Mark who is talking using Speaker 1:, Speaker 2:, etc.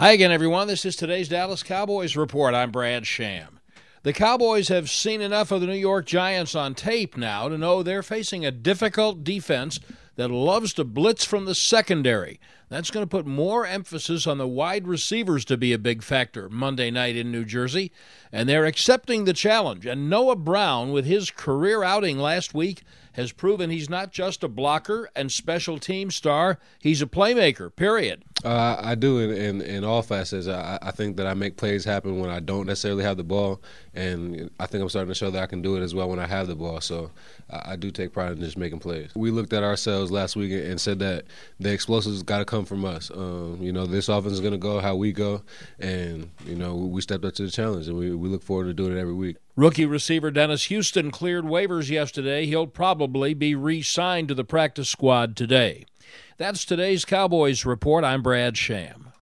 Speaker 1: Hi again, everyone. This is today's Dallas Cowboys Report. I'm Brad Sham. The Cowboys have seen enough of the New York Giants on tape now to know they're facing a difficult defense that loves to blitz from the secondary. That's going to put more emphasis on the wide receivers to be a big factor Monday night in New Jersey, and they're accepting the challenge. And Noah Brown, with his career outing last week, has proven he's not just a blocker and special team star, he's a playmaker, period.
Speaker 2: Uh, I do in, in, in all facets. I, I, think that I make plays happen when I don't necessarily have the ball, and I think I'm starting to show that I can do it as well when I have the ball. So I, I do take pride in just making plays. We looked at ourselves last week and said that the explosives got to come from us. Um, you know, this offense is going to go how we go, and you know we stepped up to the challenge, and we, we look forward to doing it every week.
Speaker 1: Rookie receiver Dennis Houston cleared waivers yesterday. He'll probably be re signed to the practice squad today. That's today's Cowboys Report. I'm Brad Sham.